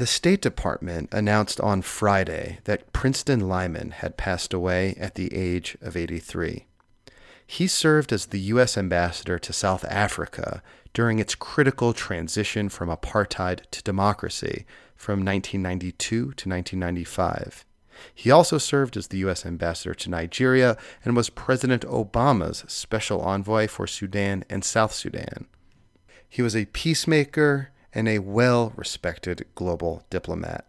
The State Department announced on Friday that Princeton Lyman had passed away at the age of 83. He served as the U.S. ambassador to South Africa during its critical transition from apartheid to democracy from 1992 to 1995. He also served as the U.S. ambassador to Nigeria and was President Obama's special envoy for Sudan and South Sudan. He was a peacemaker and a well respected global diplomat.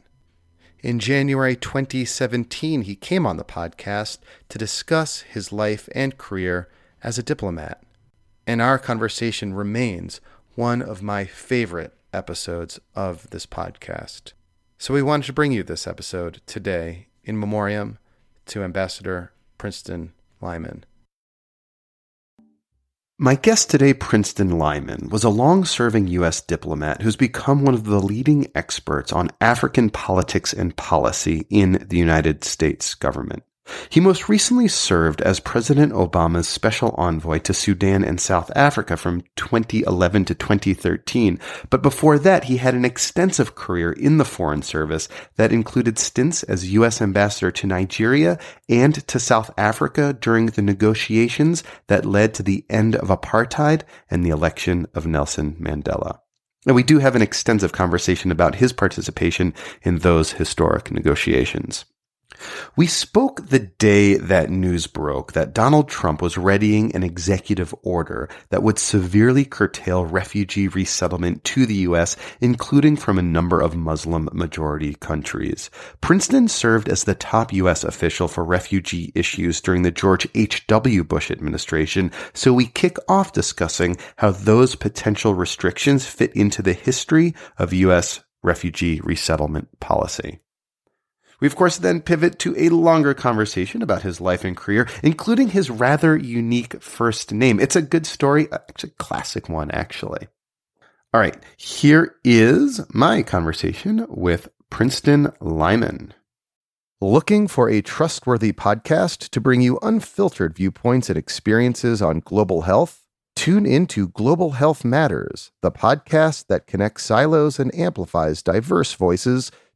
In January 2017, he came on the podcast to discuss his life and career as a diplomat. And our conversation remains one of my favorite episodes of this podcast. So we wanted to bring you this episode today in memoriam to Ambassador Princeton Lyman. My guest today, Princeton Lyman, was a long serving U.S. diplomat who's become one of the leading experts on African politics and policy in the United States government. He most recently served as President Obama's special envoy to Sudan and South Africa from 2011 to 2013. But before that, he had an extensive career in the Foreign Service that included stints as U.S. ambassador to Nigeria and to South Africa during the negotiations that led to the end of apartheid and the election of Nelson Mandela. And we do have an extensive conversation about his participation in those historic negotiations. We spoke the day that news broke that Donald Trump was readying an executive order that would severely curtail refugee resettlement to the U.S., including from a number of Muslim majority countries. Princeton served as the top U.S. official for refugee issues during the George H.W. Bush administration, so we kick off discussing how those potential restrictions fit into the history of U.S. refugee resettlement policy. We, of course, then pivot to a longer conversation about his life and career, including his rather unique first name. It's a good story, uh, it's a classic one, actually. All right, here is my conversation with Princeton Lyman. Looking for a trustworthy podcast to bring you unfiltered viewpoints and experiences on global health? Tune into Global Health Matters, the podcast that connects silos and amplifies diverse voices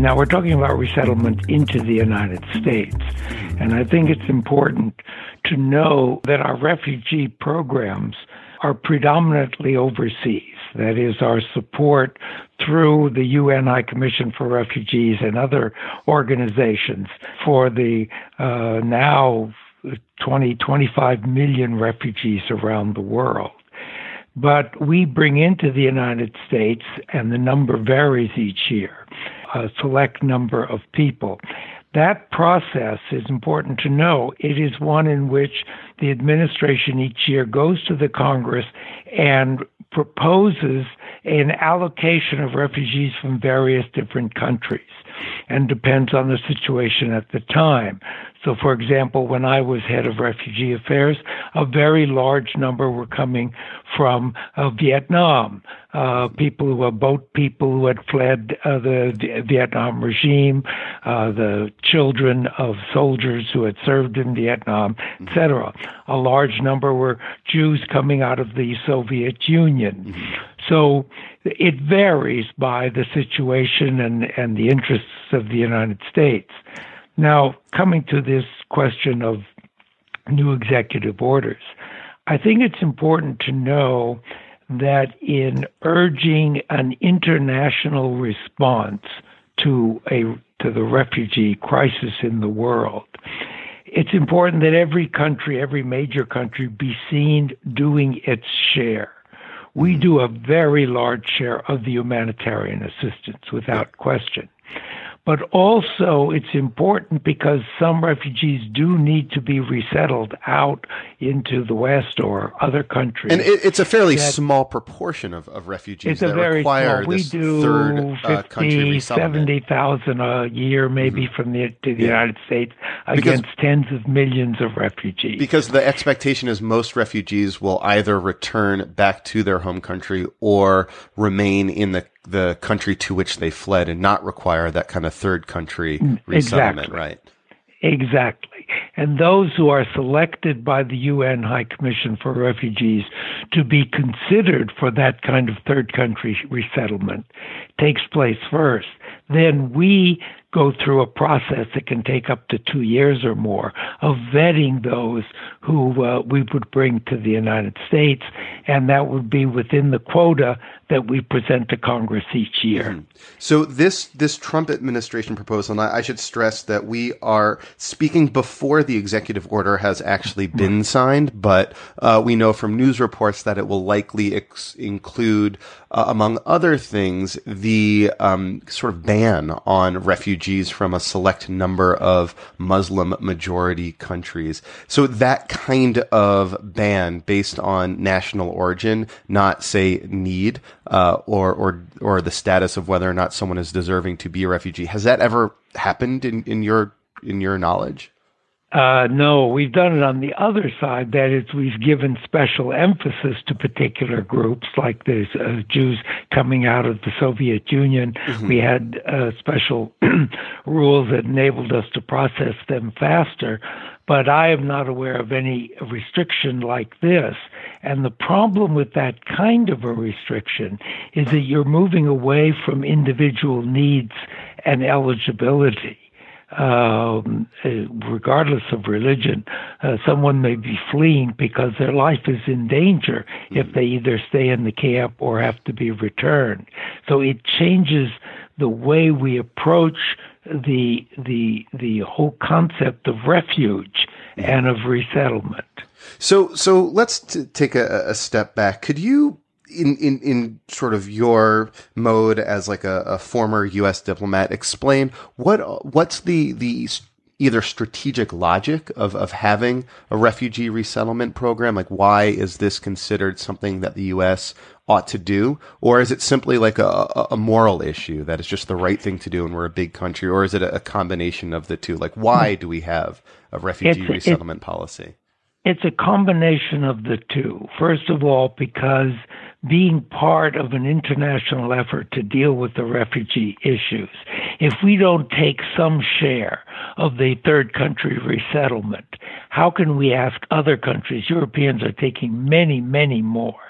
Now, we're talking about resettlement into the United States. And I think it's important to know that our refugee programs are predominantly overseas. That is, our support through the UN High Commission for Refugees and other organizations for the uh, now 20, 25 million refugees around the world. But we bring into the United States, and the number varies each year, a select number of people. That process is important to know. It is one in which the administration each year goes to the Congress and proposes an allocation of refugees from various different countries and depends on the situation at the time. So, for example, when I was head of refugee affairs, a very large number were coming from uh, Vietnam, uh, people who were boat people who had fled uh, the, the, Vietnam regime, uh, the children of soldiers who had served in Vietnam, etc. A large number were Jews coming out of the Soviet Union. So it varies by the situation and, and the interests of the United States. Now, coming to this question of new executive orders, I think it's important to know that in urging an international response to a to the refugee crisis in the world, it's important that every country, every major country, be seen doing its share. We do a very large share of the humanitarian assistance without question. But also it's important because some refugees do need to be resettled out into the West or other countries. And it, it's a fairly that, small proportion of, of refugees it's a very require small. We do third, uh, 50, 70,000 a year maybe mm-hmm. from the, to the yeah. United States against because, tens of millions of refugees. Because the expectation is most refugees will either return back to their home country or remain in the the country to which they fled and not require that kind of third country mm, resettlement, exactly. right? Exactly. And those who are selected by the UN High Commission for Refugees to be considered for that kind of third country resettlement takes place first. Then we go through a process that can take up to two years or more of vetting those who uh, we would bring to the United States, and that would be within the quota that we present to Congress each year. Mm-hmm. So this this Trump administration proposal, and I, I, should stress that we are speaking before the executive order has actually been signed, but uh, we know from news reports that it will likely ex- include, uh, among other things, the um, sort of ban on refugees from a select number of Muslim majority countries. So that kind of ban based on national origin, not say need, uh, or or or the status of whether or not someone is deserving to be a refugee. Has that ever happened in, in your in your knowledge? Uh, no, we've done it on the other side. That is, we've given special emphasis to particular groups, like the uh, Jews coming out of the Soviet Union. Mm-hmm. We had uh, special rules that enabled us to process them faster. But I am not aware of any restriction like this. And the problem with that kind of a restriction is that you're moving away from individual needs and eligibility um, regardless of religion, uh, someone may be fleeing because their life is in danger if they either stay in the camp or have to be returned. So it changes the way we approach the the the whole concept of refuge and of resettlement. So so let's t- take a, a step back. Could you in, in, in sort of your mode as like a, a former U.S. diplomat, explain what what's the the either strategic logic of, of having a refugee resettlement program? Like, why is this considered something that the U.S. ought to do? Or is it simply like a, a moral issue that it's just the right thing to do and we're a big country? Or is it a, combination of the two? Like, why do we have a refugee it's, resettlement policy? It's a combination of the two. First of all, because being part of an international effort to deal with the refugee issues. If we don't take some share of the third country resettlement, how can we ask other countries? Europeans are taking many, many more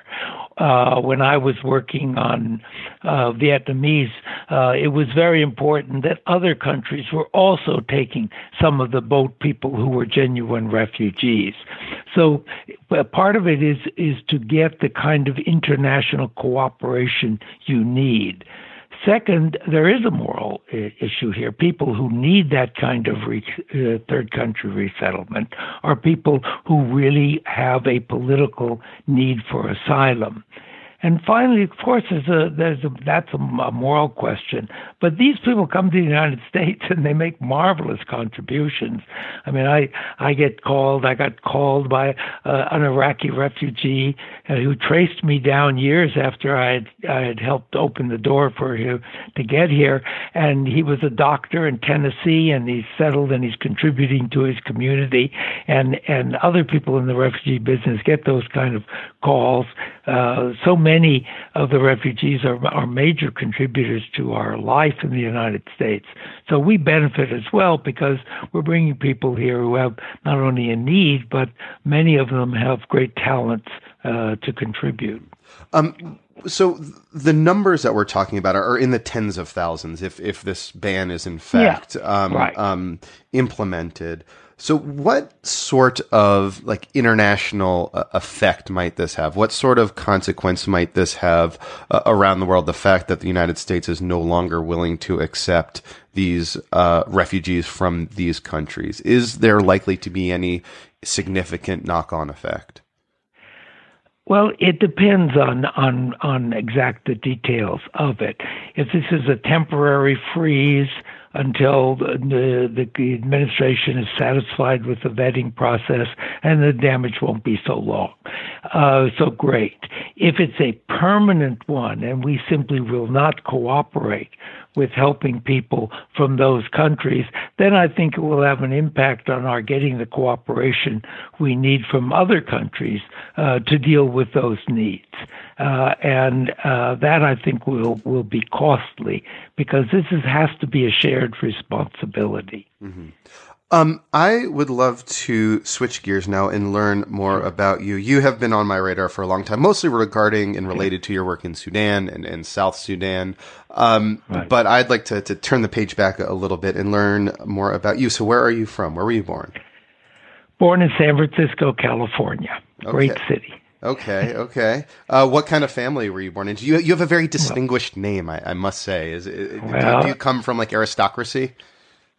uh, when I was working on uh, Vietnamese, uh, it was very important that other countries were also taking some of the boat people who were genuine refugees. So part of it is is to get the kind of international cooperation you need. Second, there is a moral issue here. People who need that kind of re- uh, third country resettlement are people who really have a political need for asylum. And finally, of course, there's a there's a that's a, a, moral question. But these people come to the United States and they make marvelous contributions. I mean, I I get called. I got called by uh, an Iraqi refugee uh, who traced me down years after I had I had helped open the door for him to get here. And he was a doctor in Tennessee, and he's settled and he's contributing to his community. And and other people in the refugee business get those kind of calls. Uh, so many of the refugees are, are major contributors to our life in the United States. So we benefit as well because we're bringing people here who have not only a need, but many of them have great talents uh, to contribute. Um, so the numbers that we're talking about are, are, in the tens of thousands if if this ban is in fact yeah, um, right. um, implemented. So, what sort of like international uh, effect might this have? What sort of consequence might this have uh, around the world? The fact that the United States is no longer willing to accept these uh, refugees from these countries. Is there likely to be any significant knock on effect? Well, it depends on on on exact the details of it. if this is a temporary freeze until the, the, administration is satisfied with the vetting process and the damage won't be so long. Uh, so great. If it's a permanent one and we simply will not cooperate with helping people from those countries, then I think it will have an impact on our getting the cooperation we need from other countries uh, to deal with those needs. Uh, and uh, that I think will will be costly because this is, has to be a shared responsibility. Mm-hmm. Um, I would love to switch gears now and learn more about you. You have been on my radar for a long time, mostly regarding and related to your work in Sudan and, and South Sudan. Um, right. but I'd like to, to turn the page back a little bit and learn more about you. So where are you from? Where were you born? Born in San Francisco, California. Okay. Great city. Okay, okay. Uh, what kind of family were you born into? You you have a very distinguished name, I, I must say. Is it, well, do, you come from like aristocracy?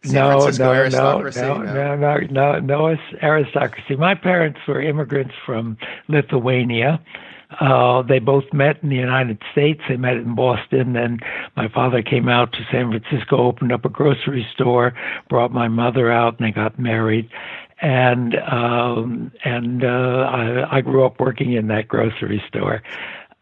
San no, no, aristocracy? no, no, no, no, no, no, aristocracy. My parents were immigrants from Lithuania. Uh, they both met in the United States. They met in Boston. Then my father came out to San Francisco, opened up a grocery store, brought my mother out, and they got married and um, and uh, I, I grew up working in that grocery store.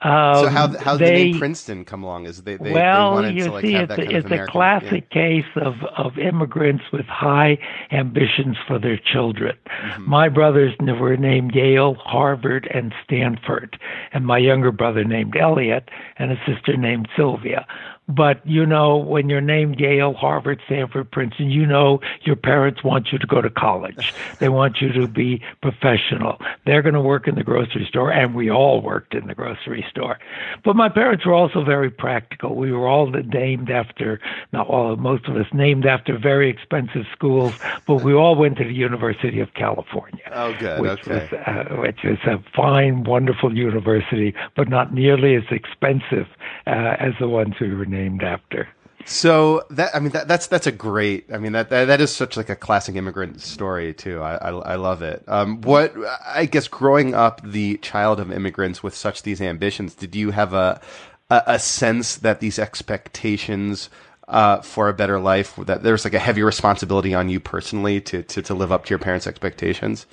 Um, so how how did the name Princeton come along? Is they, they well, they you to, like, see, it's, a, it's a classic yeah. case of of immigrants with high ambitions for their children. Mm-hmm. My brothers were named Yale, Harvard, and Stanford, and my younger brother named Elliot, and a sister named Sylvia. But you know, when you're named Yale, Harvard, Stanford, Princeton, you know your parents want you to go to college. They want you to be professional. They're going to work in the grocery store, and we all worked in the grocery store. But my parents were also very practical. We were all named after, not all, most of us named after very expensive schools, but we all went to the University of California. Oh, good. Which okay. Was, uh, which is a fine, wonderful university, but not nearly as expensive uh, as the ones we were named named after. So that I mean that that's that's a great I mean that that, that is such like a classic immigrant story too. I I, I love it. Um, what I guess growing up the child of immigrants with such these ambitions, did you have a a, a sense that these expectations uh, for a better life that there's like a heavy responsibility on you personally to to to live up to your parents' expectations?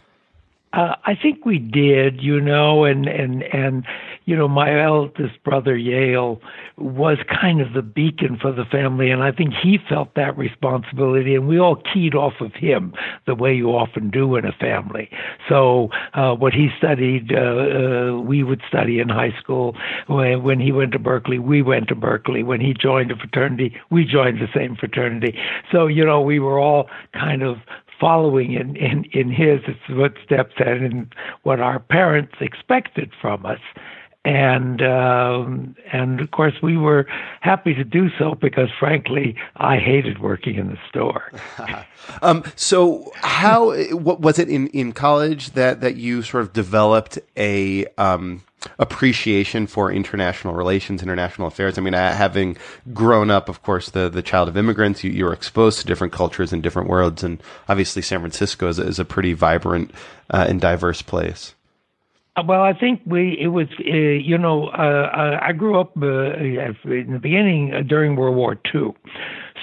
Uh, I think we did, you know, and and and you know, my eldest brother Yale was kind of the beacon for the family, and I think he felt that responsibility, and we all keyed off of him the way you often do in a family. So uh, what he studied, uh, uh, we would study in high school. When, when he went to Berkeley, we went to Berkeley. When he joined a fraternity, we joined the same fraternity. So you know, we were all kind of following in, in, in his footsteps and in what our parents expected from us and um, and of course we were happy to do so because frankly I hated working in the store. um, so how what was it in, in college that that you sort of developed a um, appreciation for international relations, international affairs? I mean, having grown up, of course, the the child of immigrants, you, you were exposed to different cultures and different worlds, and obviously San Francisco is, is a pretty vibrant uh, and diverse place. Well, I think we it was uh, you know uh, I grew up uh, in the beginning uh, during World War II,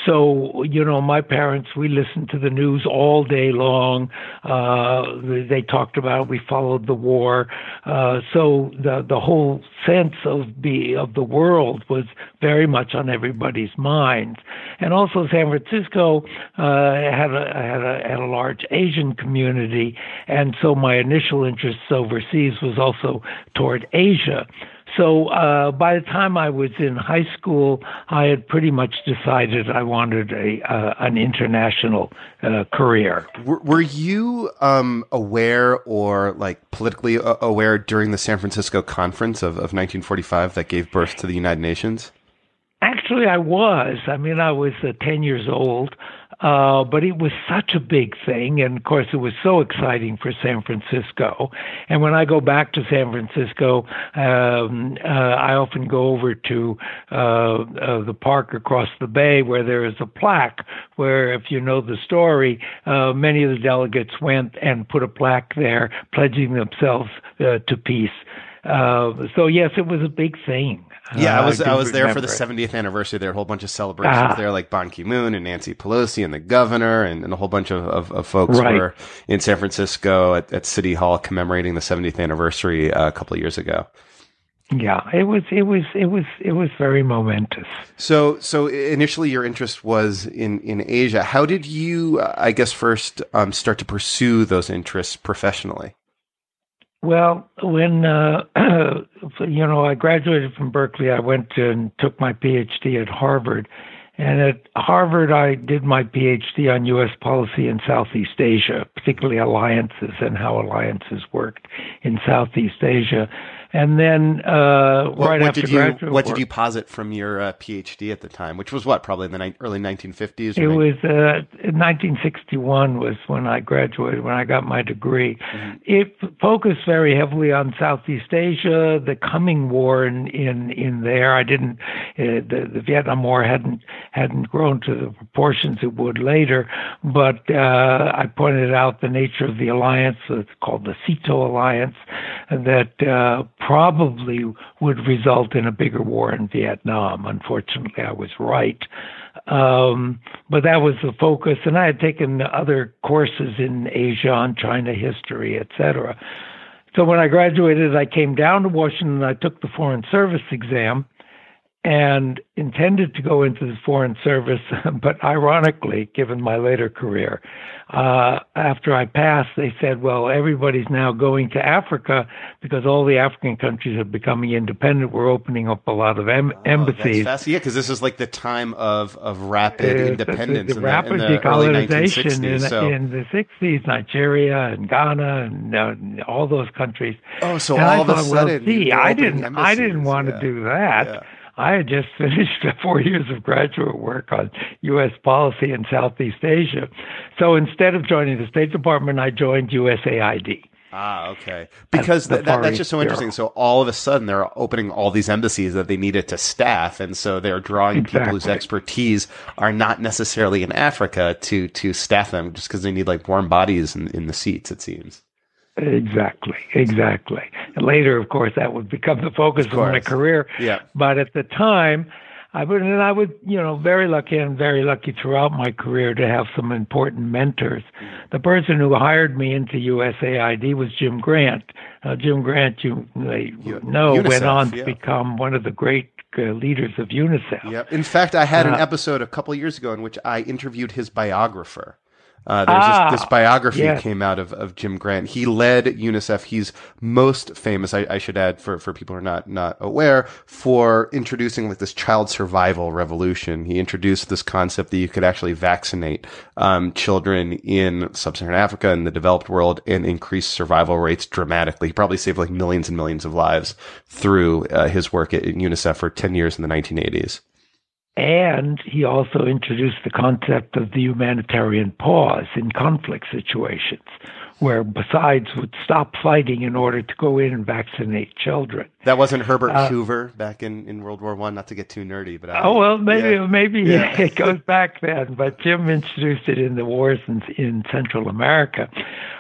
so, you know, my parents, we listened to the news all day long. Uh, they talked about, it. we followed the war. Uh, so the, the whole sense of the, of the world was very much on everybody's minds. And also San Francisco, uh, had a, had a, had a large Asian community. And so my initial interests overseas was also toward Asia. So uh, by the time I was in high school, I had pretty much decided I wanted a uh, an international uh, career. Were, were you um, aware or like politically uh, aware during the San Francisco Conference of, of 1945 that gave birth to the United Nations? Actually, I was. I mean, I was uh, 10 years old. Uh, but it was such a big thing, and of course, it was so exciting for San Francisco. And when I go back to San Francisco, um, uh, I often go over to uh, uh, the park across the bay where there is a plaque where, if you know the story, uh, many of the delegates went and put a plaque there pledging themselves uh, to peace. Uh, so yes, it was a big thing. Yeah, I Uh, was I was there for the 70th anniversary. There were a whole bunch of celebrations Ah. there, like Ban Ki Moon and Nancy Pelosi and the governor and, and a whole bunch of, of, of folks Right. were in San Francisco at, at City Hall commemorating the 70th anniversary uh, a couple of years ago. Yeah, it was it was it was it was very momentous. So, so initially your interest was in, in Asia. How did you, uh, I guess, first um, start to pursue those interests professionally? Well, when uh, you know I graduated from Berkeley, I went to, and took my PhD at Harvard, and at Harvard I did my PhD on U.S. policy in Southeast Asia, particularly alliances and how alliances worked in Southeast Asia. And then uh, What, right what after did you graduate What work, did you posit from your uh, PhD at the time? Which was what, probably in the ni- early 1950s? It or was uh, 1961 was when I graduated, when I got my degree. Mm-hmm. It focused very heavily on Southeast Asia, the coming war in in, in there. I didn't uh, the, the Vietnam War hadn't hadn't grown to the proportions it would later, but uh, I pointed out the nature of the alliance. It's called the SEATO alliance, that uh, probably would result in a bigger war in Vietnam. Unfortunately, I was right. Um, but that was the focus, and I had taken other courses in Asia on China history, etc. So when I graduated, I came down to Washington. I took the Foreign Service exam and intended to go into the Foreign Service, but ironically, given my later career, uh, after I passed, they said, well, everybody's now going to Africa because all the African countries are becoming independent. We're opening up a lot of em- Oh, embassies. fascinating. Yeah, because this is like the time of, of rapid Uh, independence the, the in, rapid the, in the decolonization 1960s. in, so, in the 60s, Nigeria and Ghana and uh, all those countries. oh, so and all I of a sudden, well, see, I didn't, I didn't want Yeah. to do that. Yeah. I had just finished four years of graduate work on U.S. policy in Southeast Asia. So instead of joining the State Department, I joined USAID. Ah, okay. Because th- that, that's just so interesting. So all of a sudden, they're opening all these embassies that they needed to staff, and so they're drawing people whose expertise are not necessarily in Africa to to staff them, just because they need like warm bodies in, in the seats. It seems. Exactly, exactly. And later, of course, that would become the focus of, my career. Yeah. But at the time, I would, and I would, you know, very lucky and very lucky throughout my career to have some important mentors. The person who hired me into USAID was Jim Grant. Uh, Jim Grant, you may know, went UNICEF, on yeah. to become one of the great uh, leaders of UNICEF. Yep. In fact, I had an Uh, episode a couple years ago in which I interviewed his biographer. Uh, there's Ah, this, this biography yes. came out of, of Jim Grant. He led UNICEF. He's most famous, I, I should add, for, for people who are not, not aware, for introducing like this child survival revolution. He introduced this concept that you could actually vaccinate um, children in sub-Saharan Africa and the developed world and increase survival rates dramatically. He probably saved like millions and millions of lives through uh, his work at, at UNICEF for 10 years in the 1980s. And he also introduced the concept of the humanitarian pause in conflict situations, where besides would stop fighting in order to go in and vaccinate children. That wasn't Herbert Uh, Hoover back in, in World War One. Not to get too nerdy, but I, Oh well, maybe yeah. maybe Yeah. it goes back then, but Jim introduced it in the wars in, in Central America.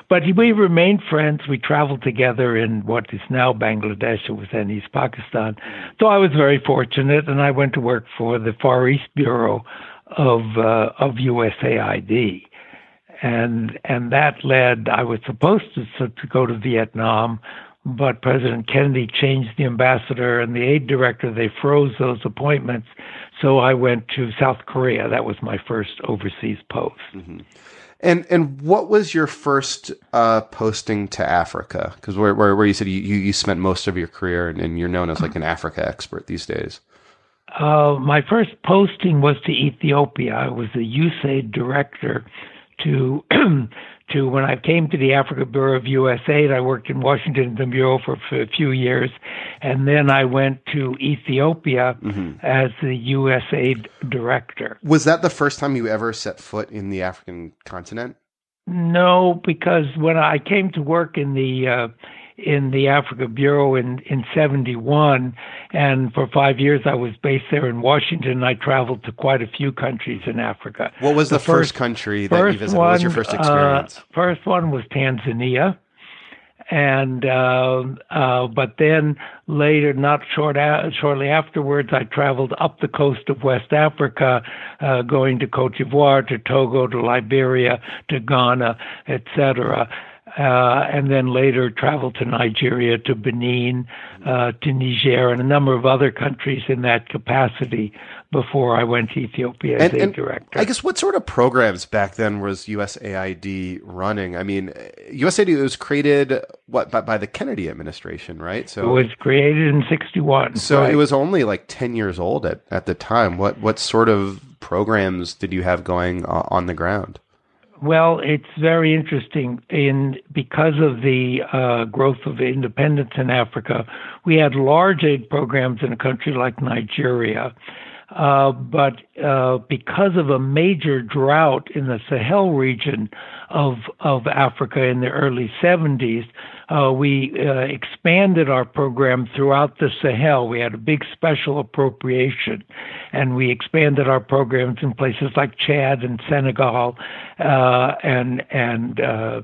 But we remained friends. We traveled together in what is now Bangladesh. It was then East Pakistan. So I was very fortunate, and I went to work for the Far East Bureau of uh, of USAID, and and that led. I was supposed to to go to Vietnam, but President Kennedy changed the ambassador and the aid director. They froze those appointments, so I went to South Korea. That was my first overseas post. And and what was your first uh, posting to Africa? Because where, where where you said you, you, you spent most of your career and, and you're known as like an Africa expert these days. Uh, my first posting was to Ethiopia. I was the USAID director to to when I came to the Africa Bureau of USAID. I worked in Washington in the bureau for, for a few years, and then I went to Ethiopia as the USAID director. Was that the first time you ever set foot in the African continent? No, because when I came to work in the uh, in the Africa Bureau in in '71, and for five years I was based there in Washington. I traveled to quite a few countries in Africa. What was the, first, first- country that you visited? one, what was your first experience? Uh, first one was Tanzania, and uh, uh, but then later, not short a- shortly afterwards, I traveled up the coast of West Africa, uh, going to Cote d'Ivoire, to Togo, to Liberia, to Ghana, etc. Uh, and then later traveled to Nigeria, to Benin, uh, to Niger, and a number of other countries in that capacity before I went to Ethiopia as and, a and director. I guess what sort of programs back then was USAID running? I mean, USAID was created what by, by the Kennedy administration, right? So it was created in '61. So right? it was only like 10 years old at, at the time. What what sort of programs did you have going on the ground? Well, it's very interesting. In because of the uh, growth of independence in Africa, we had large aid programs in a country like Nigeria. Uh, but uh, because of a major drought in the Sahel region of of Africa in the early 70s, uh, we uh, expanded our program throughout the Sahel. We had a big special appropriation, and we expanded our programs in places like Chad and Senegal, uh, and and uh,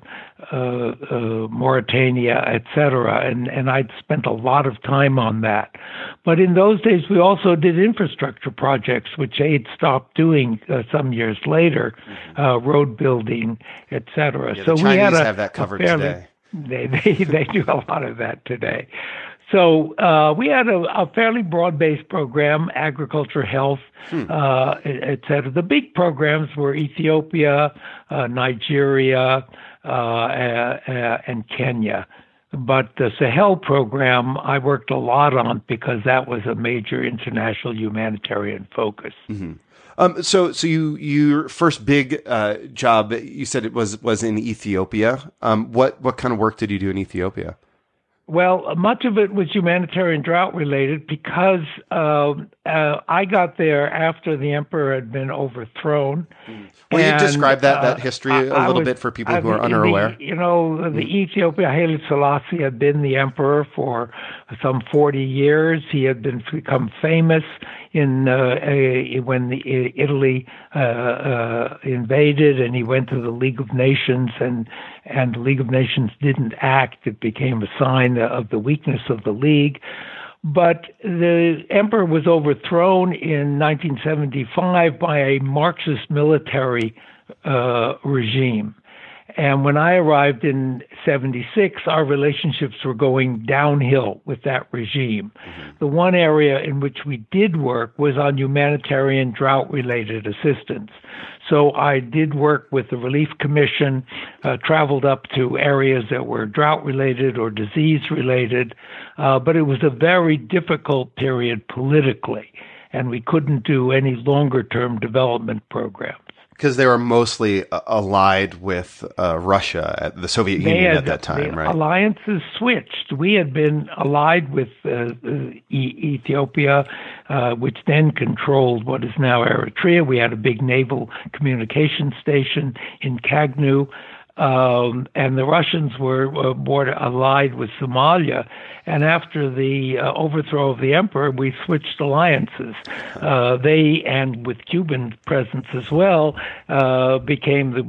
uh, uh, Mauritania, etc. And and I'd spent a lot of time on that. But in those days, we also did infrastructure projects, which aid stopped doing some years later, mm-hmm. road building, etc. Yeah, so we had a, have that covered fairly, today they they they do a lot of that today. So uh, we had a, a fairly broad-based program: agriculture, health, hmm. uh, et cetera. The big programs were Ethiopia, uh, Nigeria, uh, uh, and Kenya. But the Sahel program I worked a lot on because that was a major international humanitarian focus. Mm-hmm. Um, so, so you your first big uh, job, you said it was was in Ethiopia. Um, what what kind of work did you do in Ethiopia? Well, much of it was humanitarian drought related because uh, uh, I got there after the emperor had been overthrown. Will and, you describe that that uh, history a little was, bit for people who are unaware? The, you know, the mm. Ethiopia Haile Selassie had been the emperor for some 40 years. He had been become famous in uh, a, when the, Italy uh, uh, invaded, and he went to the League of Nations, and and the League of Nations didn't act. It became a sign of the weakness of the League. But the emperor was overthrown in 1975 by a Marxist military uh, regime. And when I arrived in 76, our relationships were going downhill with that regime. Mm-hmm. The one area in which we did work was on humanitarian drought related assistance. So I did work with the Relief Commission, uh, traveled up to areas that were drought related or disease related, uh, but it was a very difficult period politically, and we couldn't do any longer term development programs because they were mostly uh, allied with uh, Russia, at the Soviet they Union at that time, right? Alliances switched. We had been allied with uh, e- Ethiopia, uh, which then controlled what is now Eritrea. We had a big naval communication station in Kagnew. Um, and the Russians were, were more allied with Somalia. And after the uh, overthrow of the emperor, we switched alliances. Uh, they, and with Cuban presence as well, uh, became the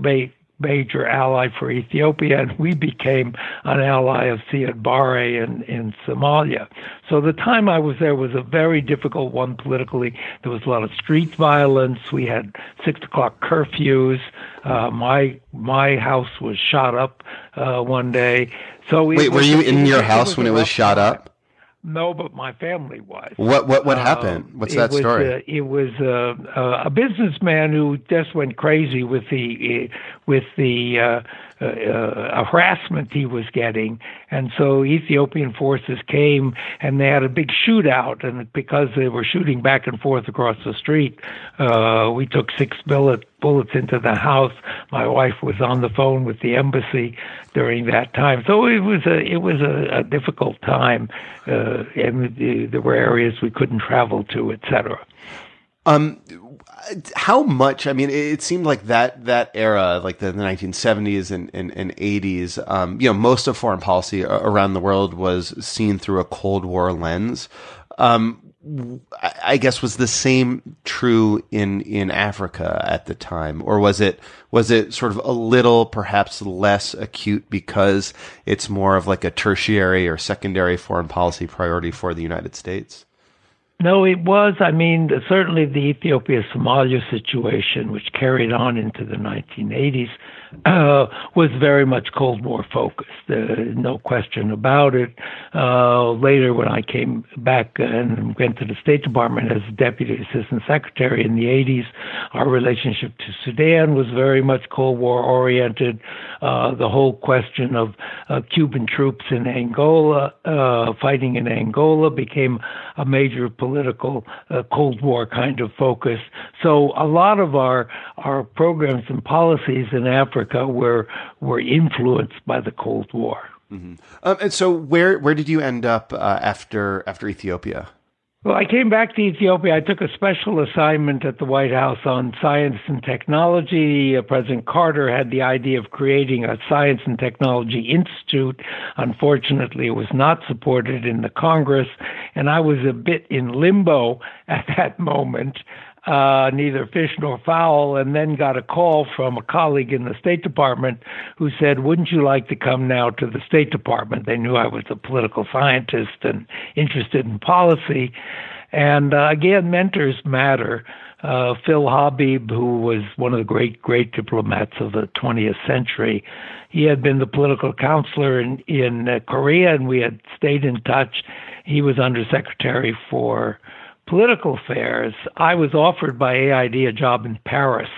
major ally for Ethiopia, and we became an ally of Siad Barre in, in Somalia. So the time I was there was a very difficult one politically. There was a lot of street violence. We had six o'clock curfews. Uh, my my house was shot up uh, one day. So wait, were you in your house when it was shot up? No, but my family was. What what what happened? Um, What's that was, story? Uh, it was uh, uh, a businessman who just went crazy with the with the harassment he was getting. And so Ethiopian forces came and they had a big shootout. And because they were shooting back and forth across the street, uh, we took six bullet, bullets into the house. My wife was on the phone with the embassy during that time. So it was a it was a, a difficult time, uh, and there were areas we couldn't travel to, etc. Um, how much? I mean, it, seemed like that that era, like the, the 1970s and, and, and 80s, um, you know, most of foreign policy around the world was seen through a Cold War lens. Um, I guess was the same true in in Africa at the time, or was it was it sort of a little perhaps less acute because it's more of like a tertiary or secondary foreign policy priority for the United States? No, it was. I mean, certainly the Ethiopia Somalia situation, which carried on into the 1980s, uh, was very much Cold War focused. Uh, no question about it. Uh, later, when I came back and went to the State Department as Deputy Assistant Secretary in the 80s, our relationship to Sudan was very much Cold War oriented. Uh, the whole question of uh, Cuban troops in Angola, uh, fighting in Angola, became a major political Cold War kind of focus. So a lot of our our programs and policies in Africa Africa were were influenced by the Cold War. Mm-hmm. Um, and so, where where did you end up uh, after after Ethiopia? Well, I came back to Ethiopia. I took a special assignment at the White House on science and technology. Uh, President Carter had the idea of creating a science and technology institute. Unfortunately, it was not supported in the Congress, and I was a bit in limbo at that moment uh, neither fish nor fowl, and then got a call from a colleague in the State Department who said, Wouldn't you like to come now to the State Department? They knew I was a political scientist and interested in policy. And uh, again, mentors matter. Uh, Phil Habib, who was one of the great, great diplomats of the 20th century, he had been the political counselor in, in uh, Korea, and we had stayed in touch. He was undersecretary for political affairs, I was offered by AID a job in Paris,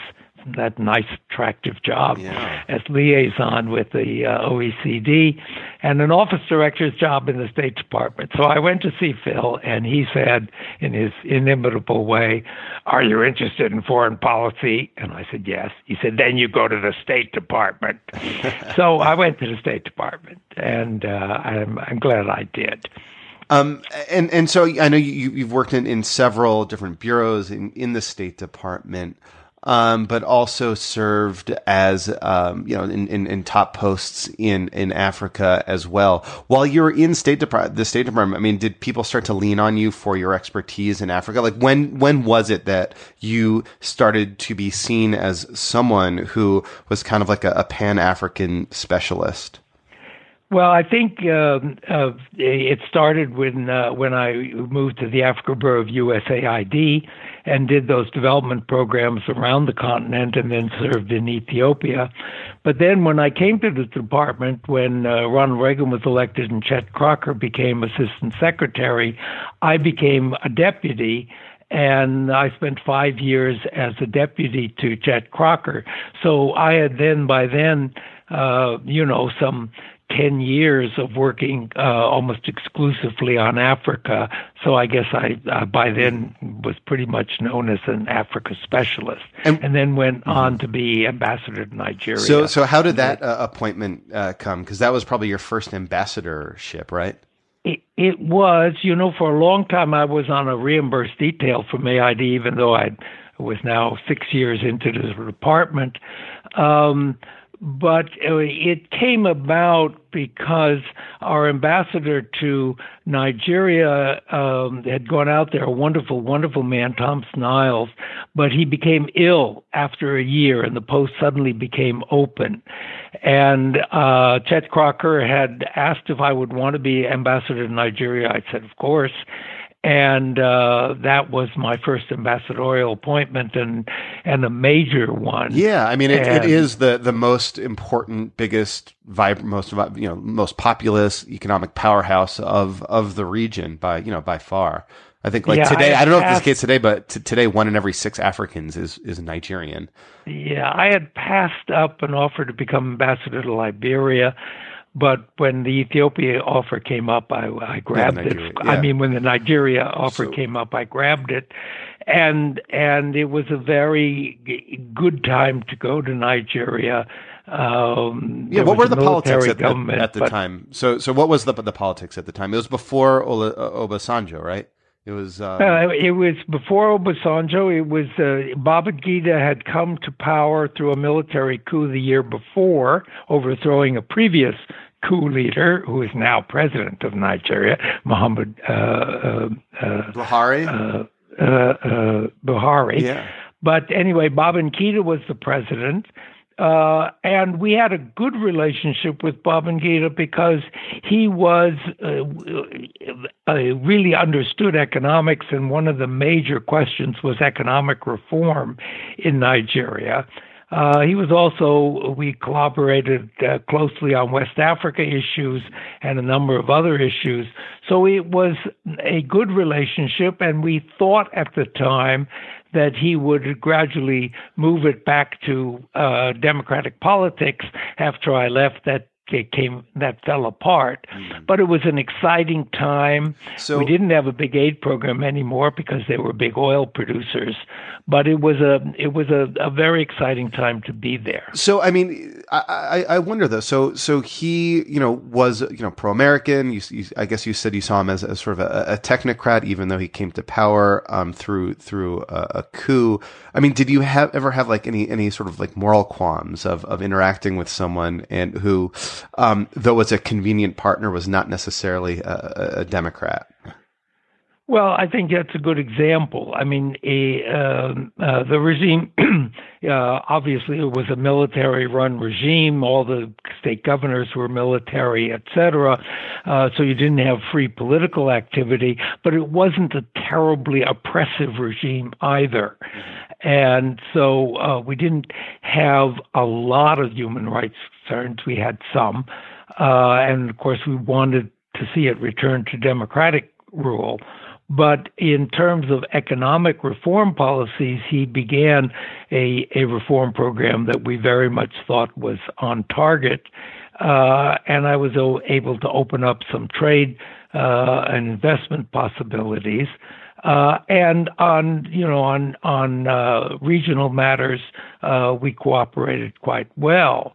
that nice, attractive job yeah. as liaison with the uh, OECD, and an office director's job in the State Department. So I went to see Phil, and he said, in his inimitable way, Are you interested in foreign policy? And I said, Yes. He said, Then you go to the State Department. so I went to the State Department, and uh, I'm, I'm glad I did. Um, and and so I know you you've worked in, in several different bureaus in, in the State Department, um, but also served as um, you know in, in, in, top posts in in Africa as well. While you were in State Department, the State Department, I mean, did people start to lean on you for your expertise in Africa? Like when when was it that you started to be seen as someone who was kind of like a, a Pan African specialist? Well, I think uh, uh, it started when uh, when I moved to the Africa Bureau of USAID and did those development programs around the continent, and then served in Ethiopia. But then, when I came to the department, when uh, Ronald Reagan was elected and Chet Crocker became assistant secretary, I became a deputy and I spent five years as a deputy to Chet Crocker. So I had then, by then, uh, you know, some 10 years of working uh, almost exclusively on Africa. So I guess I, uh, by then, was pretty much known as an Africa specialist, and, and then went mm-hmm. on to be ambassador to Nigeria. So, so how did that uh, appointment uh, come? Because that was probably your first ambassadorship, right? It, it was, you know, for a long time I was on a reimbursed detail from AID, even though I was now six years into the department. Um, but uh, it came about because our ambassador to Nigeria um, had gone out there, a wonderful, wonderful man, Tom Niles, but he became ill after a year, and the post suddenly became open. And uh, Chet Crocker had asked if I would want to be ambassador to Nigeria. I said, of course and uh, that was my first ambassadorial appointment and and a major one. Yeah, I mean it, it is the the most important, biggest, vib- most you know most populous economic powerhouse of of the region by you know by far. I think like yeah, today, I, I, don't know passed, if this is the case today, but t- today one in every six Africans is is Nigerian. Yeah, I had passed up an offer to become ambassador to Liberia but when the Ethiopia offer came up, I, I grabbed yeah, it. Yeah. I mean, when the Nigeria offer so, came up, I grabbed it, and and it was a very good time to go to Nigeria. Um, yeah, what were the politics at, at, at the but, time? So, so what was the the politics at the time? It was before Ola, Obasanjo, right? It was. Uh, uh, it was before Obasanjo. It was uh, Babangida had come to power through a military coup the year before, overthrowing a previous coup leader, who is now president of Nigeria, Muhammad uh, uh, uh Buhari. Uh, uh, Buhari. Yeah. But anyway, Babangida was the president. Uh, and we had a good relationship with bob Babangida because he was uh, uh, really understood economics, and one of the major questions was economic reform in Nigeria. Uh, he was also, we collaborated uh, closely on West Africa issues and a number of other issues. So it was a good relationship, and we thought at the time that he would gradually move it back to uh, democratic politics after I left. That it came that fell apart. Mm. But it was an exciting time. So we didn't have a big aid program anymore because they were big oil producers. But it was a it was a, a very exciting time to be there. So I mean, I, I, wonder though. So so he you know was you know pro American. You, you, I guess you said you saw him as, as sort of a, a technocrat, even though he came to power um, through through a, a, coup. I mean, did you have ever have like any any sort of like moral qualms of of interacting with someone and who um, though as a convenient partner, was not necessarily a, a Democrat. Well, I think that's a good example. I mean, a, uh, uh, the regime, uh, obviously, it was a military run regime. All the state governors were military, etc. Uh, so you didn't have free political activity, but it wasn't a terribly oppressive regime either. And so uh, we didn't have a lot of human rights concerns. We had some. Uh, and of course, we wanted to see it return to democratic rule. But in terms of economic reform policies, he began a, a reform program that we very much thought was on target. Uh, and I was able to open up some trade uh, and investment possibilities. Uh, and on you know on on uh, regional matters, uh, we cooperated quite well.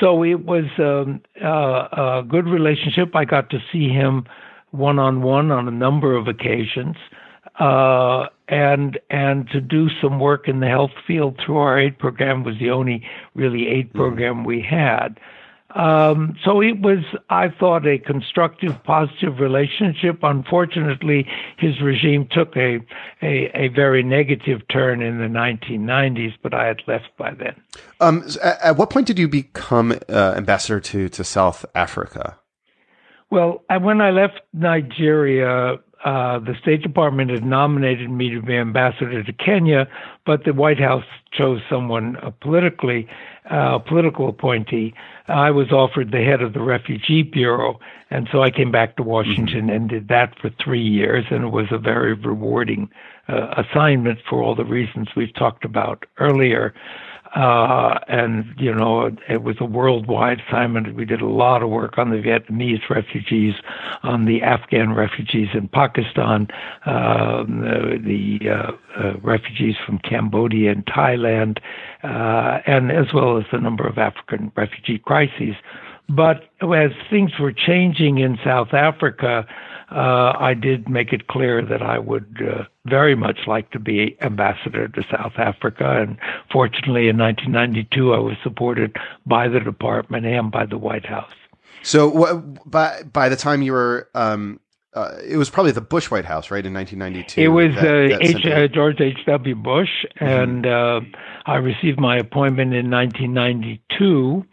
So it was um, uh, a good relationship. I got to see him one on one on a number of occasions, uh, and and to do some work in the health field through our aid program was the only really aid mm-hmm. program we had. Um, so it was, I thought, a constructive, positive relationship. Unfortunately, his regime took a, a, a very negative turn in the 1990s, but I had left by then. Um, at what point did you become uh, ambassador to, to South Africa? Well, when I left Nigeria, uh, the State Department had nominated me to be ambassador to Kenya, but the White House chose someone uh, politically, uh, political appointee. I was offered the head of the Refugee Bureau, and so I came back to Washington mm-hmm. and did that for three years, and it was a very rewarding uh, assignment for all the reasons we've talked about earlier. Uh, and, you know, it was a worldwide assignment. We did a lot of work on the Vietnamese refugees, on the Afghan refugees in Pakistan, uh, the, the uh, uh, refugees from Cambodia and Thailand, uh, and as well as the number of African refugee crises. But as things were changing in South Africa, uh, I did make it clear that I would uh, very much like to be ambassador to South Africa. And fortunately, in 1992, I was supported by the department and by the White House. So by by the time you were, um, uh, it was probably the Bush White House, right, in 1992. It was that, uh, that H, uh, George H. W. Bush, mm-hmm. and uh, I received my appointment in 1992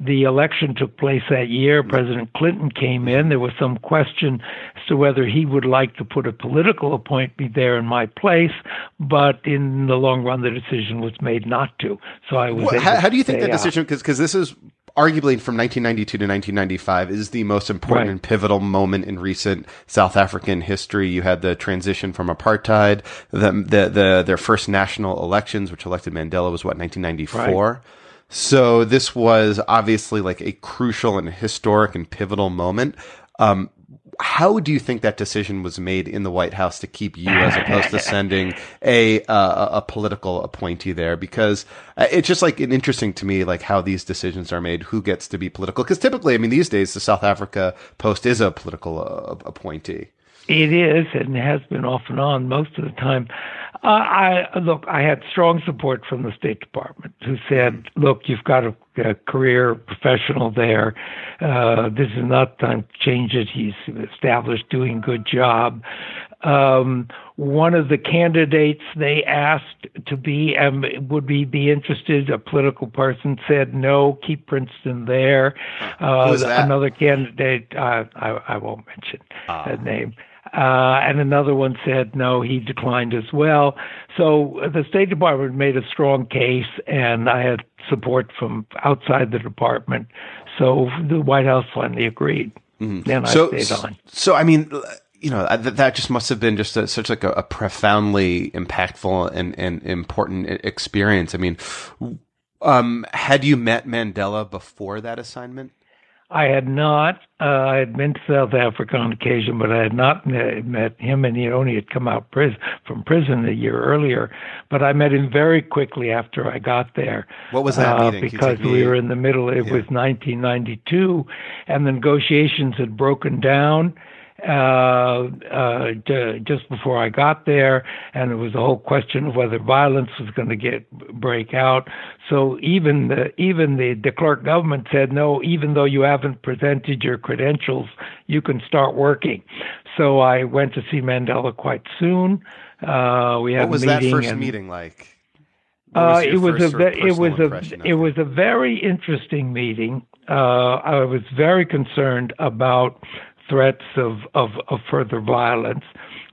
the election took place that year. Mm-hmm. President Clinton came in. There was some question as to whether he would like to put a political appointee there in my place, but in the long run, the decision was made not to. So I was. Well, how, how, do you think that decision? Because because this is arguably from 1992 to 1995 is the most important right. and pivotal moment in recent South African history. You had the transition from apartheid, the, the, the their first national elections, which elected Mandela was what 1994. Right. So this was obviously like a crucial and historic and pivotal moment. Um, how do you think that decision was made in the White House to keep you as opposed to sending a uh, a political appointee there? Because uh, it's just like an interesting to me, like how these decisions are made, who gets to be political. Because typically, I mean, these days the South Africa Post is a political uh, appointee. It is, and has been off and on most of the time. Uh, I look. I had strong support from the State Department, who said, "Look, you've got a, a career professional there. Uh, this is not time to change it. He's established, doing good job." Um, one of the candidates they asked to be um, would we be interested? A political person said no, keep Princeton there. Uh, another candidate, uh, I, I won't mention uh. the name. Uh, and another one said no, he declined as well. So the State Department made a strong case, and I had support from outside the department. So the White House finally agreed. Mm-hmm. And I so, stayed on. So, I mean, you know, that, that just must have been just a, such like a, a, profoundly impactful and, and important experience. I mean, um, had you met Mandela before that assignment? I had not. Uh, I had been to South Africa on occasion, but I had not met him, and he only had come out prison, from prison a year earlier. But I met him very quickly after I got there. What was that uh, meeting? Because we were in the middle. It yeah. was 1992, and the negotiations had broken down uh, uh, just before I got there, and it was a whole question of whether violence was going to get break out. So even the even the de Klerk government said no. Even though you haven't presented your credentials, you can start working. So I went to see Mandela quite soon. Uh, we had what was a meeting that first and, meeting like? Uh, it was a it was a it was a very interesting meeting. Uh, I was very concerned about threats of, of, of further violence.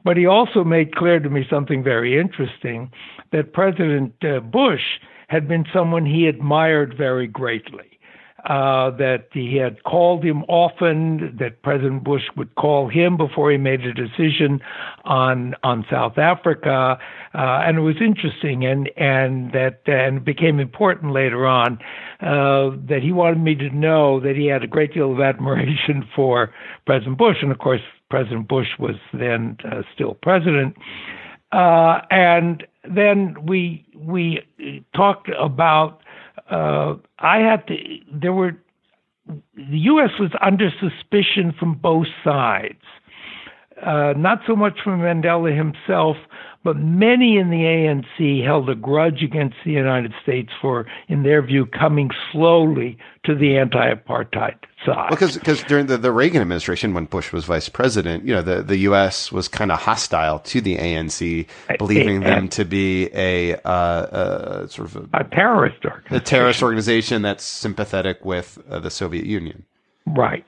But he also made clear to me something very interesting that President uh, Bush had been someone he admired very greatly. Uh, that he had called him often, that President Bush would call him before he made a decision on on South Africa, uh, and it was interesting, and and that and became important later on uh, that he wanted me to know that he had a great deal of admiration for President Bush, and of course President Bush was then uh, still president, uh, and then we we talked about uh, I had to. There were the U.S. was under suspicion from both sides. Uh, not so much from Mandela himself, but many in the ANC held a grudge against the United States for, in their view, coming slowly to the anti-apartheid side. Because because during the, the Reagan administration, when Bush was vice president, you know the, the U.S. was kind of hostile to the ANC, believing a, a, them to be a, uh, a sort of a, a, terrorist organization. a terrorist organization that's sympathetic with uh, the Soviet Union. Right.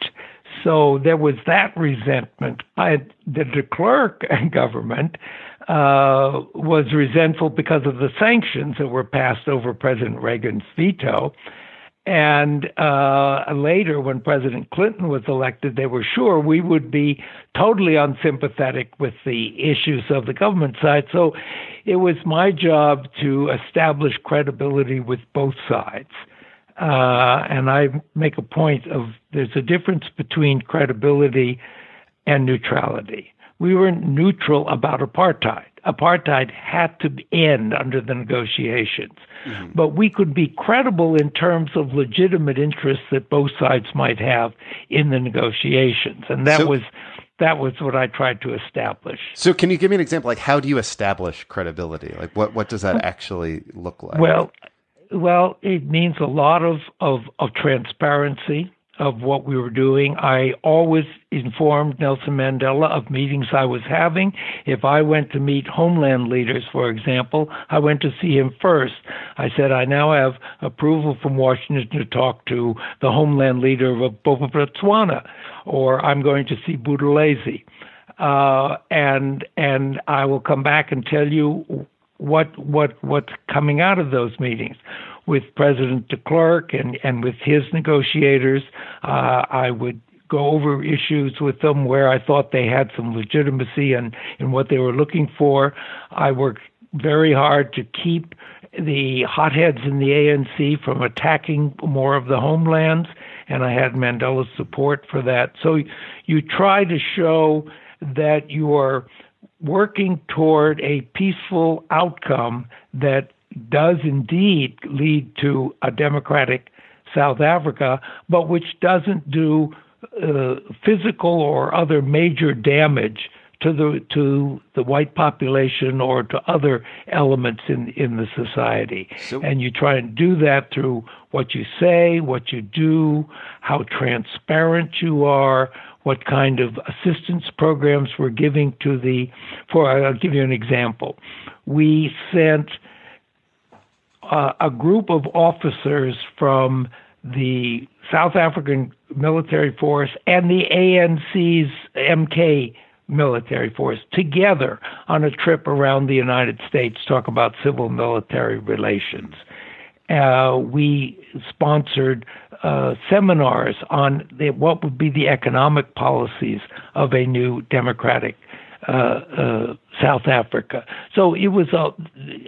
So there was that resentment. I, the de Klerk government uh, was resentful because of the sanctions that were passed over President Reagan's veto. And uh, later, when President Clinton was elected, they were sure we would be totally unsympathetic with the issues of the government side. So it was my job to establish credibility with both sides. Uh, and I make a point of there's a difference between credibility and neutrality we were neutral about apartheid. Apartheid had to end under the negotiations. Mm-hmm. But we could be credible in terms of legitimate interests that both sides might have in the negotiations. And that so, was that was what I tried to establish. So can you give me an example like how do you establish credibility? Like what what does that actually look like? Well, well, it means a lot of of, of transparency of what we were doing. I always informed Nelson Mandela of meetings I was having. If I went to meet homeland leaders, for example, I went to see him first. I said, I now have approval from Washington to talk to the homeland leader of Bophuthatswana, or I'm going to see Buthelezi. Uh, and and I will come back and tell you what what what's coming out of those meetings with President de Klerk and, and with his negotiators. Uh, I would go over issues with them where I thought they had some legitimacy and in, what they were looking for. I worked very hard to keep the hotheads in the ANC from attacking more of the homelands, and I had Mandela's support for that. So you try to show that you are working toward a peaceful outcome that does indeed lead to a democratic South Africa, but which doesn't do uh, physical or other major damage to the to the white population or to other elements in in the society. So, and you try and do that through what you say, what you do, how transparent you are, what kind of assistance programs we're giving to the. For I'll give you an example. We sent uh, a group of officers from the South African military force and the ANC's MK military force together on a trip around the United States talk about civil military relations. Uh, we sponsored uh, seminars on the, what would be the economic policies of a new democratic uh, uh, South Africa. So it was a,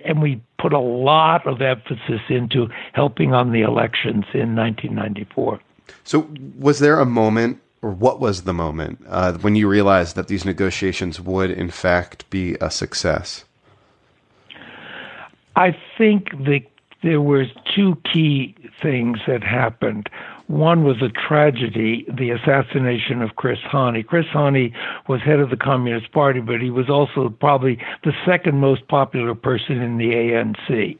and we put a lot of emphasis into helping on the elections in 1994. So was there a moment, or what was the moment, uh, when you realized that these negotiations would in fact be a success? I think the there were two key things that happened. One was a tragedy, the assassination of Chris Hani. Chris Hani was head of the Communist Party, but he was also probably the second most popular person in the ANC.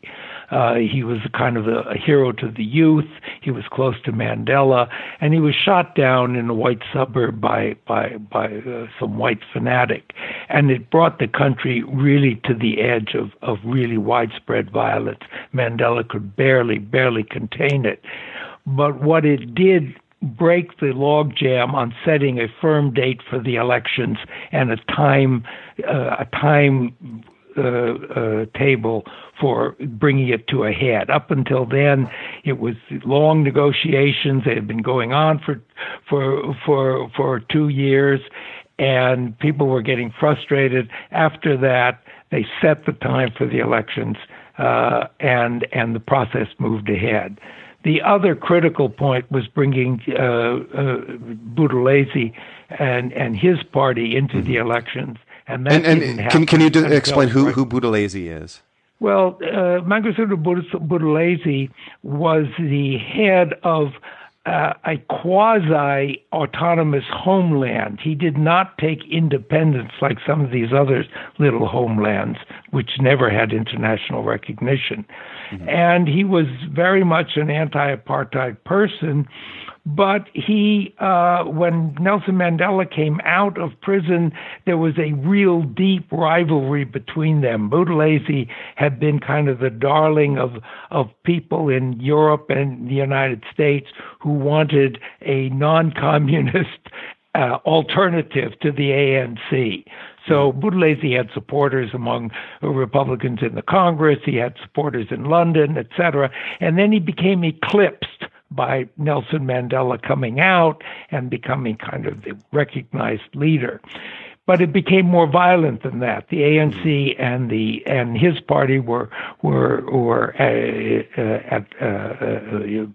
Uh, he was kind of a, a hero to the youth. He was close to Mandela, and he was shot down in a white suburb by by by uh, some white fanatic, and it brought the country really to the edge of of really widespread violence. Mandela could barely barely contain it, but what it did break the logjam on setting a firm date for the elections and a time uh, a time uh, uh, table for bringing it to a head. Up until then, it was long negotiations. They had been going on for for for for two years, and people were getting frustrated. After that, they set the time for the elections, uh, and and the process moved ahead. The other critical point was bringing uh, uh, Buthelezi and and his party into mm-hmm. the elections, and and, and can can you do, explain who who Buthelezi is? Well, uh, Mangosuthu Buthelezi was the head of uh, a quasi autonomous homeland. He did not take independence like some of these other little homelands, which never had international recognition. Mm-hmm. And he was very much an anti apartheid person but he, uh, when Nelson Mandela came out of prison, there was a real deep rivalry between them. Buthelezi had been kind of the darling of of people in Europe and the United States who wanted a non-communist uh, alternative to the ANC. So Buthelezi had supporters among Republicans in the Congress. He had supporters in London, etc. And then he became eclipsed by Nelson Mandela coming out and becoming kind of the recognized leader. But it became more violent than that. The ANC and the and his party were were were uh, uh, at uh,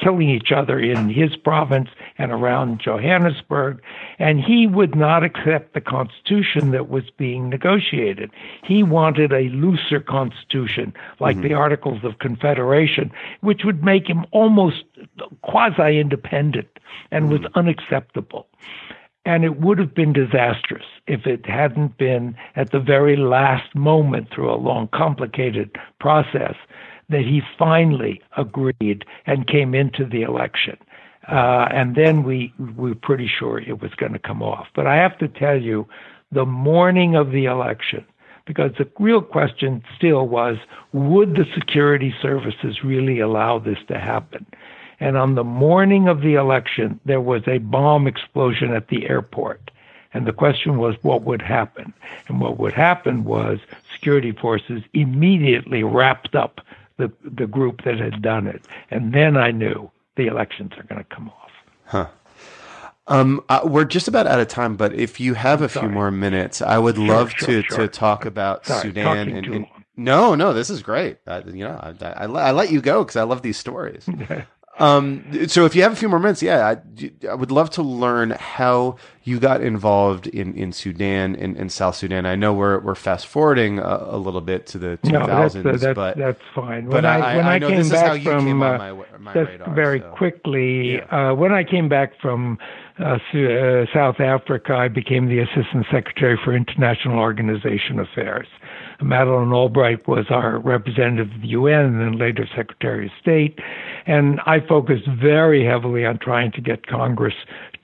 killing each other in his province and around Johannesburg. And he would not accept the constitution that was being negotiated. He wanted a looser constitution, like mm-hmm. the Articles of Confederation, which would make him almost quasi independent and mm-hmm. was unacceptable. And it would have been disastrous if it hadn't been at the very last moment through a long, complicated process that he finally agreed and came into the election. Uh, and then we, we were pretty sure it was going to come off. But I have to tell you, the morning of the election, because the real question still was would the security services really allow this to happen? And on the morning of the election, there was a bomb explosion at the airport. And the question was what would happen? And what would happen was security forces immediately wrapped up the the group that had done it, and then I knew the elections are going to come off. Huh. Um, uh, we're just about out of time, but if you have a Sorry. few more minutes, I would sure, love sure, to sure. to talk about Sorry, Sudan. And, and, no, no, this is great. I, you know, I, I, I let you go because I love these stories. Um, so if you have a few more minutes, yeah, I, I, would love to learn how you got involved in, in Sudan and in, in, South Sudan. I know we're we're fast forwarding a, a little bit to the 2000s, no, that's, that's, but that's fine. When but I, when I, came back from uh, my, my radar, very so. quickly, yeah. uh, when I came back from uh, uh, South Africa, I became the Assistant Secretary for International Organization Affairs. Madeleine Albright was our representative of the UN and later Secretary of State. And I focused very heavily on trying to get Congress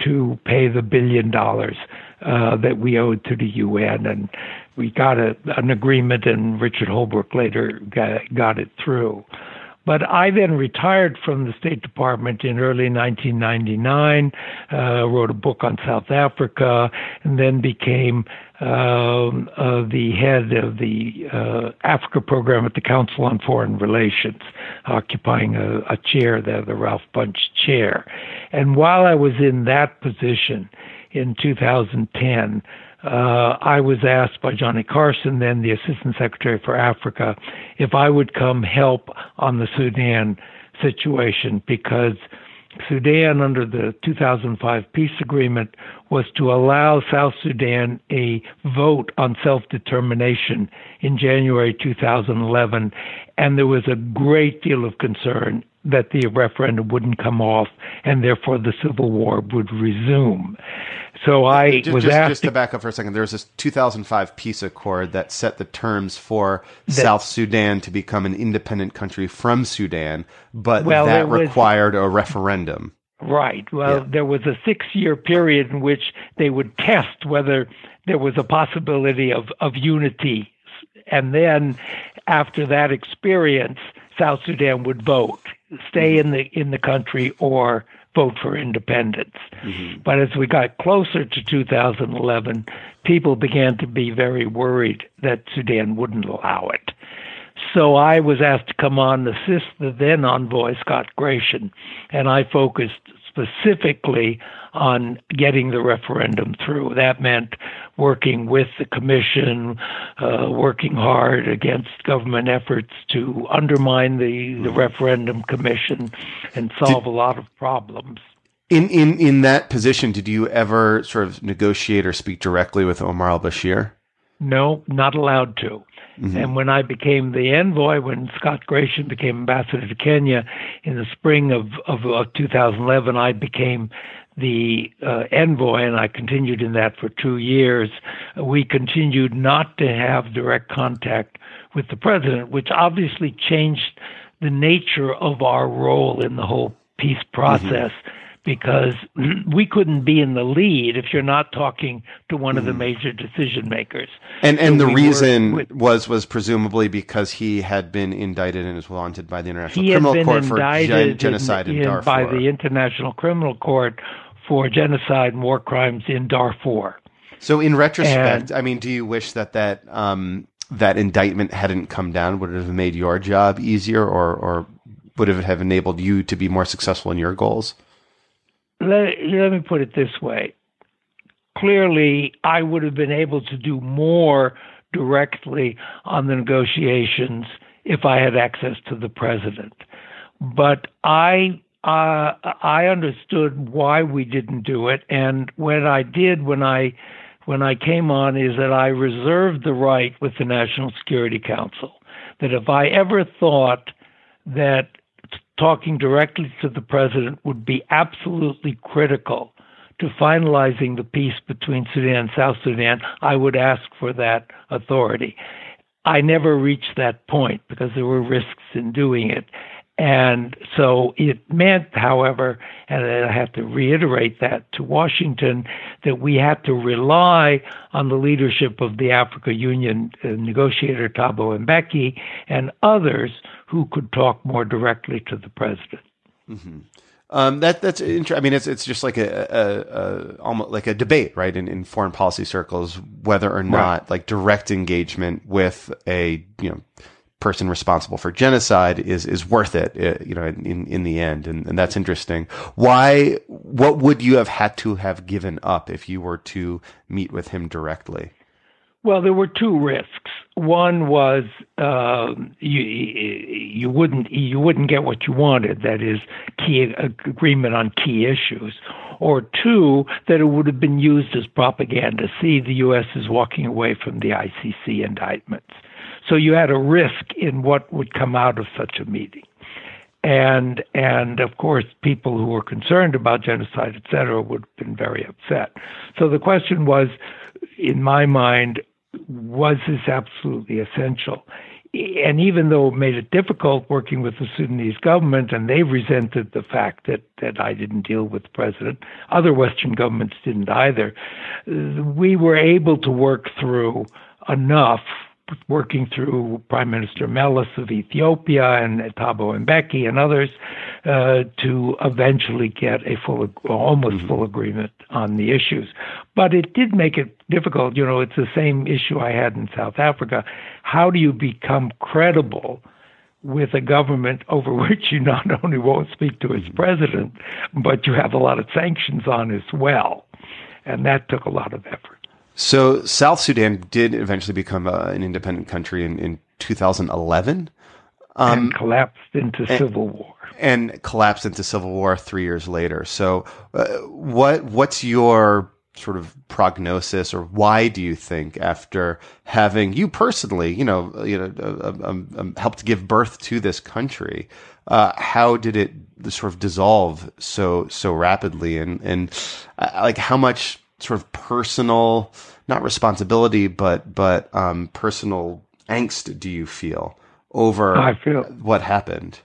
to pay the billion dollars uh, that we owed to the UN. And we got a, an agreement, and Richard Holbrooke later got, got it through. But I then retired from the State Department in early 1999, uh, wrote a book on South Africa, and then became um, uh, the head of the uh, Africa program at the Council on Foreign Relations, occupying a, a chair there, the Ralph Bunche chair. And while I was in that position in 2010, uh, I was asked by Johnny Carson, then the Assistant Secretary for Africa, if I would come help on the Sudan situation because Sudan, under the 2005 peace agreement, was to allow South Sudan a vote on self determination in January 2011. And there was a great deal of concern that the referendum wouldn't come off and therefore the civil war would resume. So I just, was just, asked just to back up for a second. There was this 2005 peace accord that set the terms for that, South Sudan to become an independent country from Sudan, but well, that required was, a referendum. Right. Well, yeah. there was a six-year period in which they would test whether there was a possibility of of unity, and then after that experience, South Sudan would vote, stay in the in the country or vote for independence. Mm-hmm. But as we got closer to 2011, people began to be very worried that Sudan wouldn't allow it. So I was asked to come on and assist the then envoy, Scott Gration, and I focused specifically on getting the referendum through. That meant working with the commission, uh, working hard against government efforts to undermine the, the referendum commission and solve did, a lot of problems. In, in, in that position, did you ever sort of negotiate or speak directly with Omar al Bashir? No, not allowed to. Mm-hmm. And when I became the envoy, when Scott Gration became ambassador to Kenya in the spring of, of, of 2011, I became the uh, envoy, and I continued in that for two years. We continued not to have direct contact with the president, which obviously changed the nature of our role in the whole peace process. Mm-hmm because we couldn't be in the lead if you're not talking to one of the mm-hmm. major decision makers. And and so the we reason with, was was presumably because he had been indicted and was wanted by the International Criminal Court for gen- genocide in, in, in Darfur. By the International Criminal Court for genocide and war crimes in Darfur. So in retrospect, and, I mean, do you wish that that um, that indictment hadn't come down? Would it have made your job easier, or or would it have enabled you to be more successful in your goals? Let, let me put it this way. Clearly, I would have been able to do more directly on the negotiations if I had access to the president. But I uh, I understood why we didn't do it, and what I did when I when I came on is that I reserved the right with the National Security Council that if I ever thought that talking directly to the president would be absolutely critical to finalizing the peace between Sudan and South Sudan, I would ask for that authority. I never reached that point because there were risks in doing it. And so it meant, however, and I have to reiterate that to Washington, that we had to rely on the leadership of the Africa Union uh, negotiator Thabo Mbeki and others who could talk more directly to the president. Mm-hmm. Um, that that's interesting. I mean, it's it's just like a, a, a, almost like a debate, right? In, in foreign policy circles, whether or not right. like direct engagement with a you know person responsible for genocide is is worth it, uh, you know, in in the end, and, and that's interesting. Why? What would you have had to have given up if you were to meet with him directly? Well, there were two risks. one was uh, you you wouldn't you wouldn't get what you wanted. That is key agreement on key issues. Or two, that it would have been used as propaganda. See, the U.S. is walking away from the ICC indictments. So you had a risk in what would come out of such a meeting. And and of course people who were concerned about genocide et cetera would have been very upset. So the question was in my mind was this absolutely essential? And even though it made it difficult working with the Sudanese government, and they resented the fact that, that I didn't deal with the president, other Western governments didn't either, we were able to work through enough working through Prime Minister Meles of Ethiopia and Thabo Mbeki and others uh, to eventually get a full, almost mm-hmm. full agreement on the issues. But it did make it difficult. You know, it's the same issue I had in South Africa. How do you become credible? with a government over which you not only won't speak to its president, but you have a lot of sanctions on as well. And that took a lot of effort. So South Sudan did eventually become uh, an independent country in, in 2011. Um, and collapsed into and, civil war. And collapsed into civil war three years later. So, uh, what what's your sort of prognosis, or why do you think, after having you personally, you know, you know, uh, um, um, helped give birth to this country, uh, how did it sort of dissolve so so rapidly, and and uh, like how much sort of personal, not responsibility, but but um, personal angst do you feel over I feel, what happened?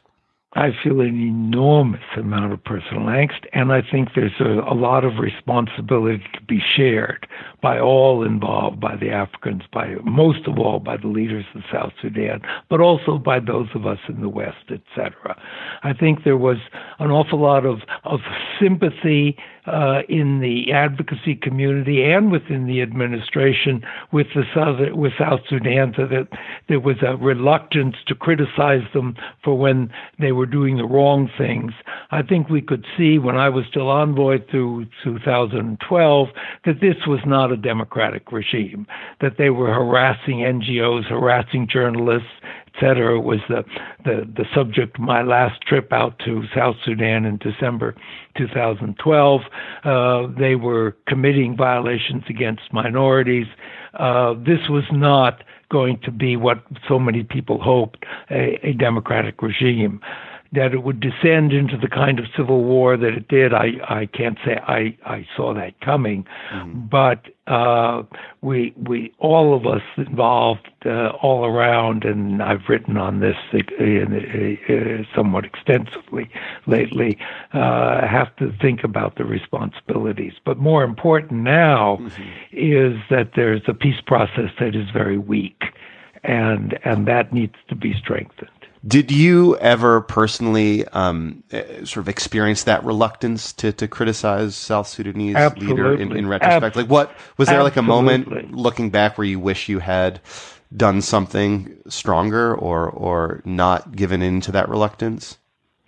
I feel an enormous amount of personal angst, and I think there's a, a, lot of responsibility to be shared by all involved, by the Africans, by most of all by the leaders of South Sudan, but also by those of us in the West, etc. I think there was an awful lot of, of sympathy uh, in the advocacy community and within the administration with the South, with South Sudan, so that there was a reluctance to criticize them for when they were doing the wrong things. I think we could see when I was still envoy through 2012 that this was not a democratic regime, that they were harassing NGOs, harassing journalists, etc., was the, the, the subject of my last trip out to South Sudan in December 2012. Uh, they were committing violations against minorities. Uh, this was not going to be what so many people hoped a, a democratic regime that it would descend into the kind of civil war that it did, I, I can't say I, I saw that coming. Mm-hmm. But uh, we we all of us involved uh, all around, and I've written on this uh, uh, somewhat extensively lately. Uh, have to think about the responsibilities, but more important now mm-hmm. is that there's a peace process that is very weak, and and that needs to be strengthened. Did you ever personally um, eh, sort of experience that reluctance to, to criticize South Sudanese Absolutely. leader in, in retrospect? Ab- like, what was there like a moment looking back where you wish you had done something stronger or or not given in to that reluctance?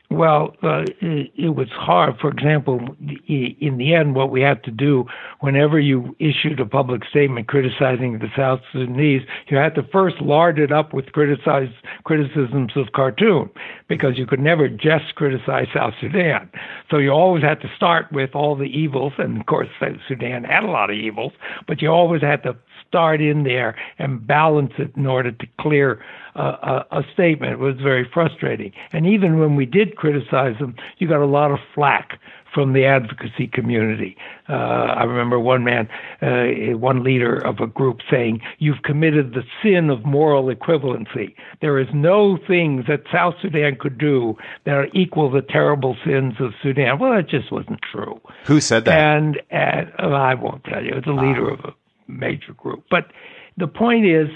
Well, uh, it, it, was hard. For example, in the end, what we had to do whenever you issued a public statement criticizing the South Sudanese, you had to first lard it up with criticisms of Khartoum, because you could never just criticize South Sudan. So you always had to start with all the evils, and of course, South Sudan had a lot of evils, but you always had to start in there and balance it in order to clear uh, a, a statement. It was very frustrating. And even when we did criticize them, you got a lot of flack from the advocacy community. Uh, I remember one man, uh, one leader of a group saying, You've committed the sin of moral equivalency. There is no things that South Sudan could do that equal the terrible sins of Sudan. Well, that just wasn't true. Who said that? And, and uh, I won't tell you. It's a leader of a major group. But the point is,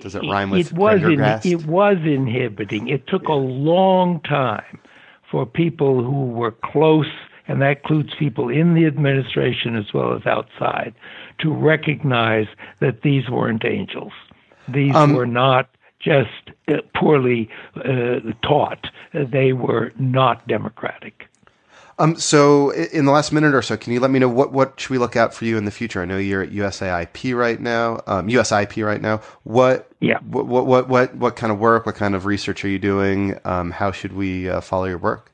does it rhyme with it was in, it was inhibiting. It took yeah. a long time for people who were close, and that includes people in the administration as well as outside, to recognize that these weren't angels. These um, were not just uh, poorly uh, taught. They were not democratic. Um, so in the last minute or so, can you let me know what, what should we look out for you in the future? I know you're at USAIP right now, um, USIP right now. What, yeah. what, what, what, what, what kind of work, what kind of research are you doing? Um, how should we uh, follow your work?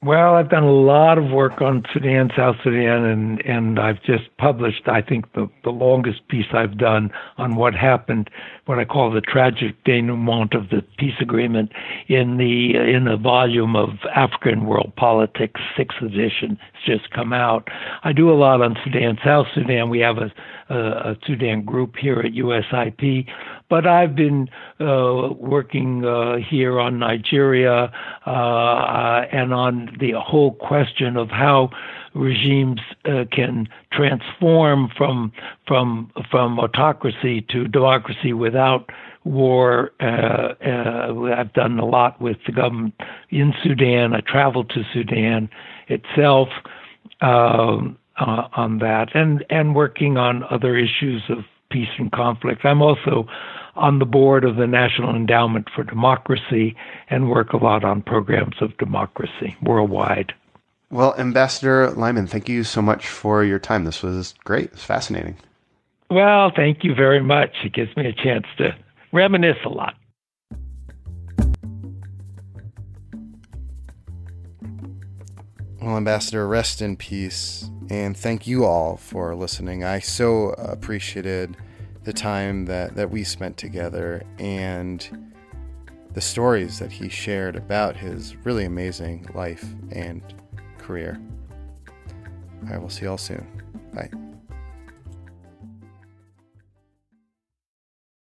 Well, I've done a lot of work on Sudan, South Sudan, and, and I've just published, I think, the, the longest piece I've done on what happened, what I call the tragic denouement of the peace agreement in the in a volume of Africa in World Politics, sixth edition. It's just come out. I do a lot on Sudan, South Sudan. We have a, a, a Sudan group here at USIP but I've been uh, working uh, here on Nigeria uh, uh, and on the whole question of how regimes uh, can transform from from from autocracy to democracy without war. Uh, I've done a lot with the government in Sudan. I traveled to Sudan itself. Um, on that, and and working on other issues of peace and conflict. I'm also on the board of the National Endowment for Democracy and work a lot on programs of democracy worldwide. Well, Ambassador Lyman, thank you so much for your time. This was great. It's fascinating. Well, thank you very much. It gives me a chance to reminisce a lot. Well, Ambassador, rest in peace. And thank you all for listening. I so appreciated the time that, that we spent together and the stories that he shared about his really amazing life and career. I will see you all soon. Bye.